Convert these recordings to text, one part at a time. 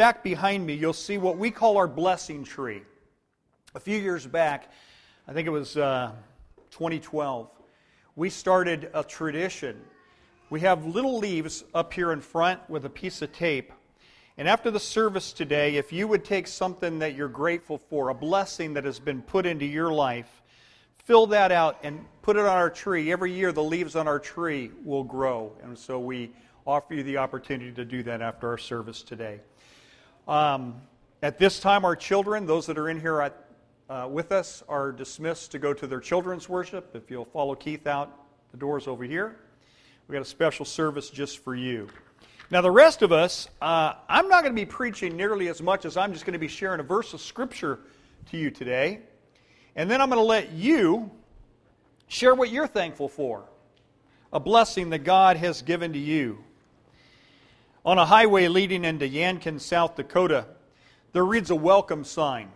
back behind me, you'll see what we call our blessing tree. A few years back, I think it was uh, 2012, we started a tradition. We have little leaves up here in front with a piece of tape. And after the service today, if you would take something that you're grateful for, a blessing that has been put into your life, fill that out and put it on our tree. Every year, the leaves on our tree will grow. And so we offer you the opportunity to do that after our service today. Um, at this time, our children, those that are in here at, uh, with us, are dismissed to go to their children's worship. If you'll follow Keith out, the door's over here. We've got a special service just for you. Now, the rest of us, uh, I'm not going to be preaching nearly as much as I'm just going to be sharing a verse of Scripture to you today. And then I'm going to let you share what you're thankful for a blessing that God has given to you. On a highway leading into Yankton, South Dakota, there reads a welcome sign.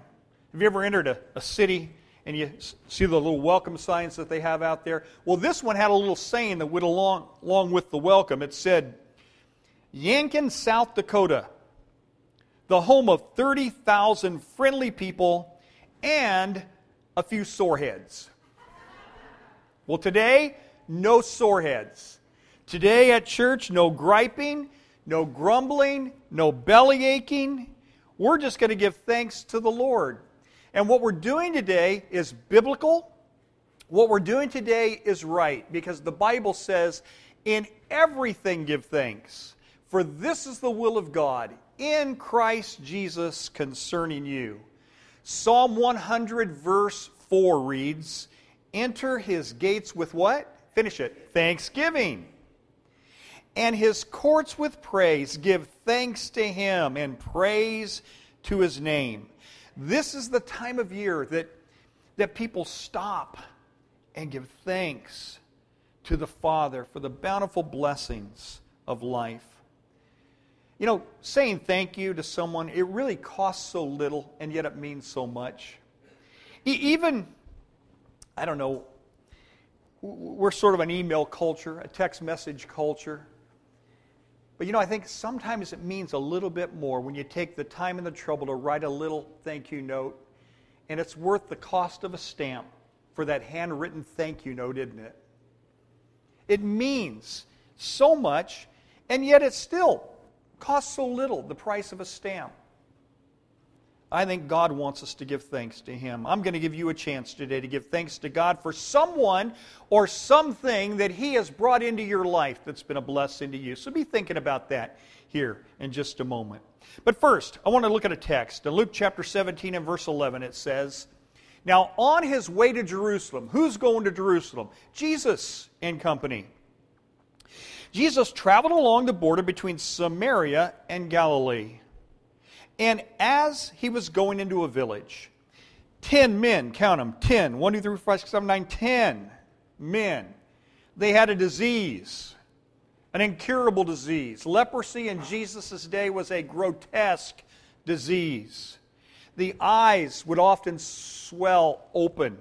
Have you ever entered a, a city and you see the little welcome signs that they have out there? Well, this one had a little saying that went along, along with the welcome. It said, Yankton, South Dakota, the home of 30,000 friendly people and a few soreheads. Well, today, no soreheads. Today at church, no griping, no grumbling, no belly aching. We're just going to give thanks to the Lord. And what we're doing today is biblical. What we're doing today is right because the Bible says, in everything give thanks, for this is the will of God in Christ Jesus concerning you. Psalm 100, verse 4 reads, Enter his gates with what? Finish it. Thanksgiving and his courts with praise. Give thanks to him and praise to his name. This is the time of year that, that people stop and give thanks to the Father for the bountiful blessings of life. You know, saying thank you to someone, it really costs so little, and yet it means so much. even, I don't know, we're sort of an email culture, a text message culture. But you know, I think sometimes it means a little bit more when you take the time and the trouble to write a little thank you note, and it's worth the cost of a stamp for that handwritten thank you note, isn't it? It means so much, and yet it still costs so little, the price of a stamp. I think God wants us to give thanks to Him. I'm going to give you a chance today to give thanks to God for someone or something that He has brought into your life that's been a blessing to you. So be thinking about that here in just a moment. But first, I want to look at a text. In Luke chapter 17 and verse 11, it says, Now on his way to Jerusalem, who's going to Jerusalem? Jesus and company. Jesus traveled along the border between Samaria and Galilee. And as he was going into a village, 10 men, count them, 10, 1, 2, 3, 4, 5, 6, 7, 9, 10 men. They had a disease, an incurable disease. Leprosy in Jesus' day was a grotesque disease. The eyes would often swell open.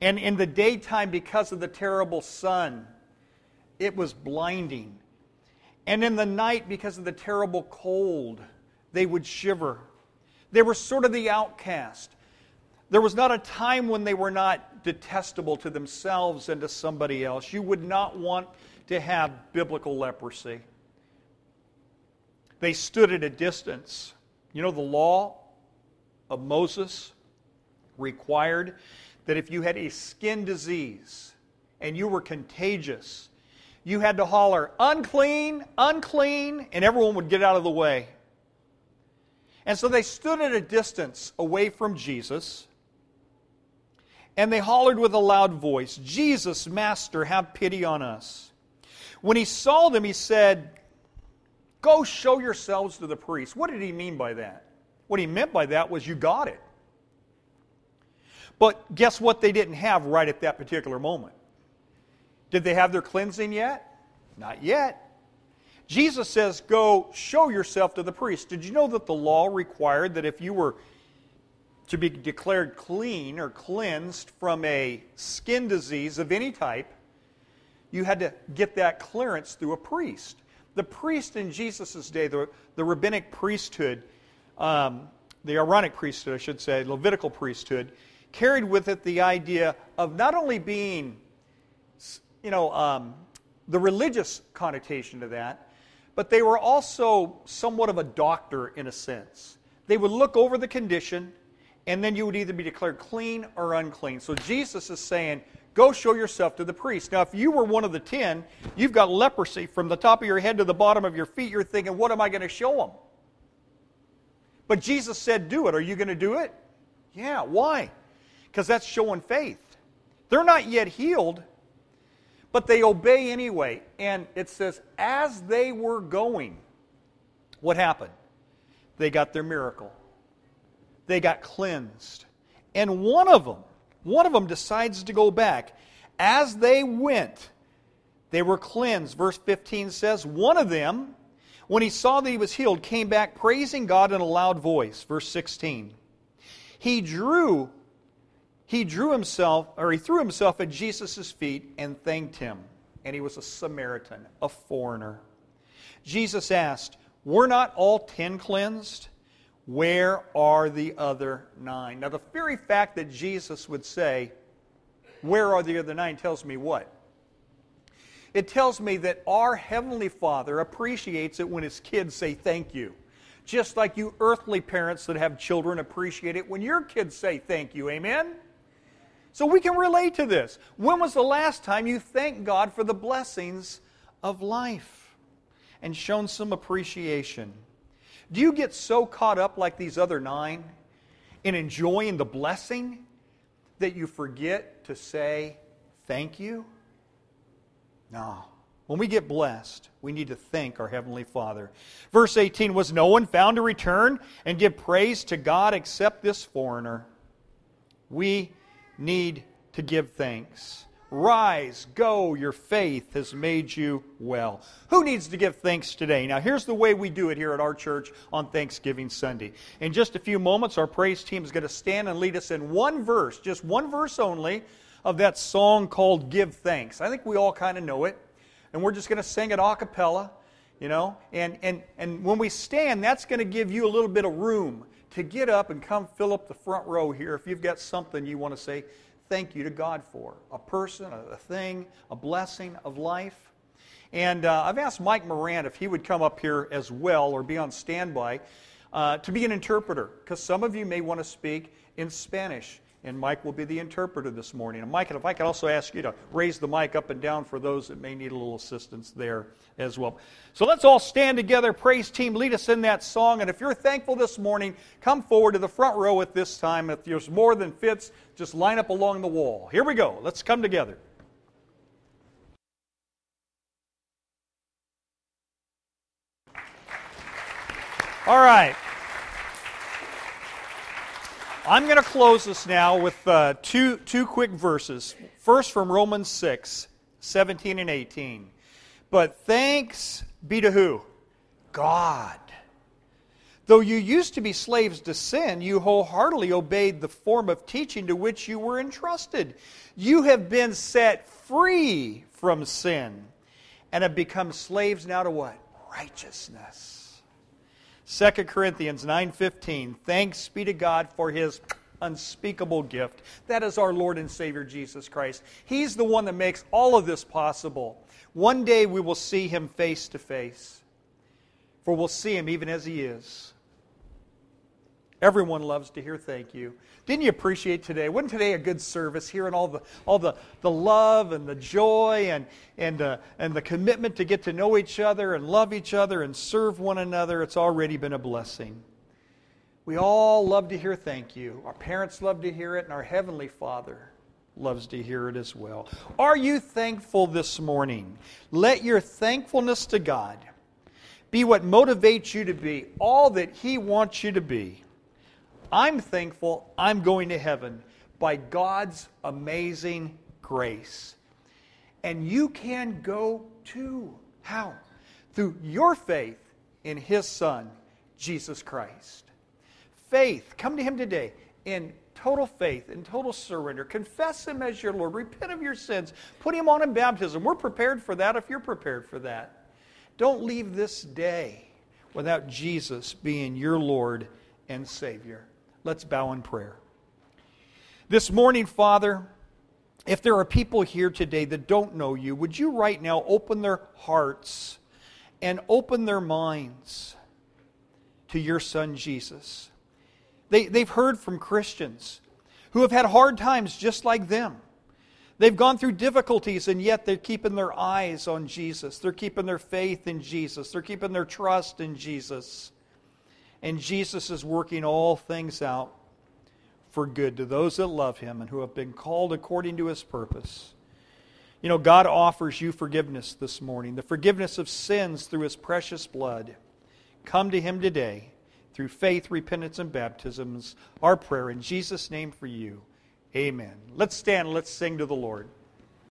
And in the daytime, because of the terrible sun, it was blinding. And in the night, because of the terrible cold, they would shiver. They were sort of the outcast. There was not a time when they were not detestable to themselves and to somebody else. You would not want to have biblical leprosy. They stood at a distance. You know, the law of Moses required that if you had a skin disease and you were contagious, you had to holler, unclean, unclean, and everyone would get out of the way. And so they stood at a distance away from Jesus and they hollered with a loud voice, Jesus, Master, have pity on us. When he saw them, he said, Go show yourselves to the priests. What did he mean by that? What he meant by that was, You got it. But guess what they didn't have right at that particular moment? Did they have their cleansing yet? Not yet. Jesus says, Go show yourself to the priest. Did you know that the law required that if you were to be declared clean or cleansed from a skin disease of any type, you had to get that clearance through a priest? The priest in Jesus' day, the, the rabbinic priesthood, um, the Aaronic priesthood, I should say, Levitical priesthood, carried with it the idea of not only being, you know, um, the religious connotation to that, but they were also somewhat of a doctor in a sense. They would look over the condition, and then you would either be declared clean or unclean. So Jesus is saying, Go show yourself to the priest. Now, if you were one of the ten, you've got leprosy from the top of your head to the bottom of your feet. You're thinking, What am I going to show them? But Jesus said, Do it. Are you going to do it? Yeah. Why? Because that's showing faith. They're not yet healed, but they obey anyway. And it says, as they were going, what happened? They got their miracle. They got cleansed. And one of them, one of them decides to go back. As they went, they were cleansed. Verse 15 says, One of them, when he saw that he was healed, came back praising God in a loud voice. Verse 16. He drew he drew himself, or he threw himself at Jesus' feet and thanked him. And he was a Samaritan, a foreigner. Jesus asked, Were not all ten cleansed? Where are the other nine? Now, the very fact that Jesus would say, Where are the other nine tells me what? It tells me that our Heavenly Father appreciates it when His kids say thank you. Just like you earthly parents that have children appreciate it when your kids say thank you. Amen? So we can relate to this. When was the last time you thanked God for the blessings of life and shown some appreciation? Do you get so caught up like these other nine in enjoying the blessing that you forget to say thank you? No. When we get blessed, we need to thank our Heavenly Father. Verse 18 Was no one found to return and give praise to God except this foreigner? We need to give thanks. Rise, go, your faith has made you well. Who needs to give thanks today? Now, here's the way we do it here at our church on Thanksgiving Sunday. In just a few moments, our praise team is going to stand and lead us in one verse, just one verse only, of that song called Give Thanks. I think we all kind of know it. And we're just going to sing it a cappella, you know. And, and, and when we stand, that's going to give you a little bit of room to get up and come fill up the front row here if you've got something you want to say thank you to God for a person, a, thing, a blessing of life. And uh, I've asked Mike Moran if he would come up here as well or be on standby uh, to be an interpreter, because some of you may want to speak in Spanish and Mike will be the interpreter this morning. And Mike, if I could also ask you to raise the mic up and down for those that may need a little assistance there as well. So let's all stand together. Praise team, lead us in that song. And if you're thankful this morning, come forward to the front row at this time. If there's more than fits, just line up along the wall. Here we go. Let's come together. All right. I'm going to close this now with uh, two, two quick verses. First from Romans 6, 17 and 18. But thanks be to who? God. Though you used to be slaves to sin, you wholeheartedly obeyed the form of teaching to which you were entrusted. You have been set free from sin and have become slaves now to what? Righteousness. 2 Corinthians 9:15 Thanks be to God for his unspeakable gift. That is our Lord and Savior Jesus Christ. He's the one that makes all of this possible. One day we will see him face to face. For we'll see him even as he is. Everyone loves to hear thank you. Didn't you appreciate today? Wasn't today a good service, hearing all the, all the, the love and the joy and, and, uh, and the commitment to get to know each other and love each other and serve one another? It's already been a blessing. We all love to hear thank you. Our parents love to hear it, and our Heavenly Father loves to hear it as well. Are you thankful this morning? Let your thankfulness to God be what motivates you to be all that He wants you to be. I'm thankful I'm going to heaven by God's amazing grace. And you can go too. How? Through your faith in His Son, Jesus Christ. Faith, come to Him today in total faith, in total surrender. Confess Him as your Lord. Repent of your sins. Put Him on in baptism. We're prepared for that if you're prepared for that. Don't leave this day without Jesus being your Lord and Savior. Let's bow in prayer. This morning, Father, if there are people here today that don't know you, would you right now open their hearts and open their minds to your Son Jesus? They, they've heard from Christians who have had hard times just like them. They've gone through difficulties, and yet they're keeping their eyes on Jesus. They're keeping their faith in Jesus. They're keeping their trust in Jesus. And Jesus is working all things out for good to those that love him and who have been called according to his purpose. You know, God offers you forgiveness this morning, the forgiveness of sins through his precious blood. Come to him today through faith, repentance, and baptisms. Our prayer in Jesus' name for you. Amen. Let's stand let's sing to the Lord.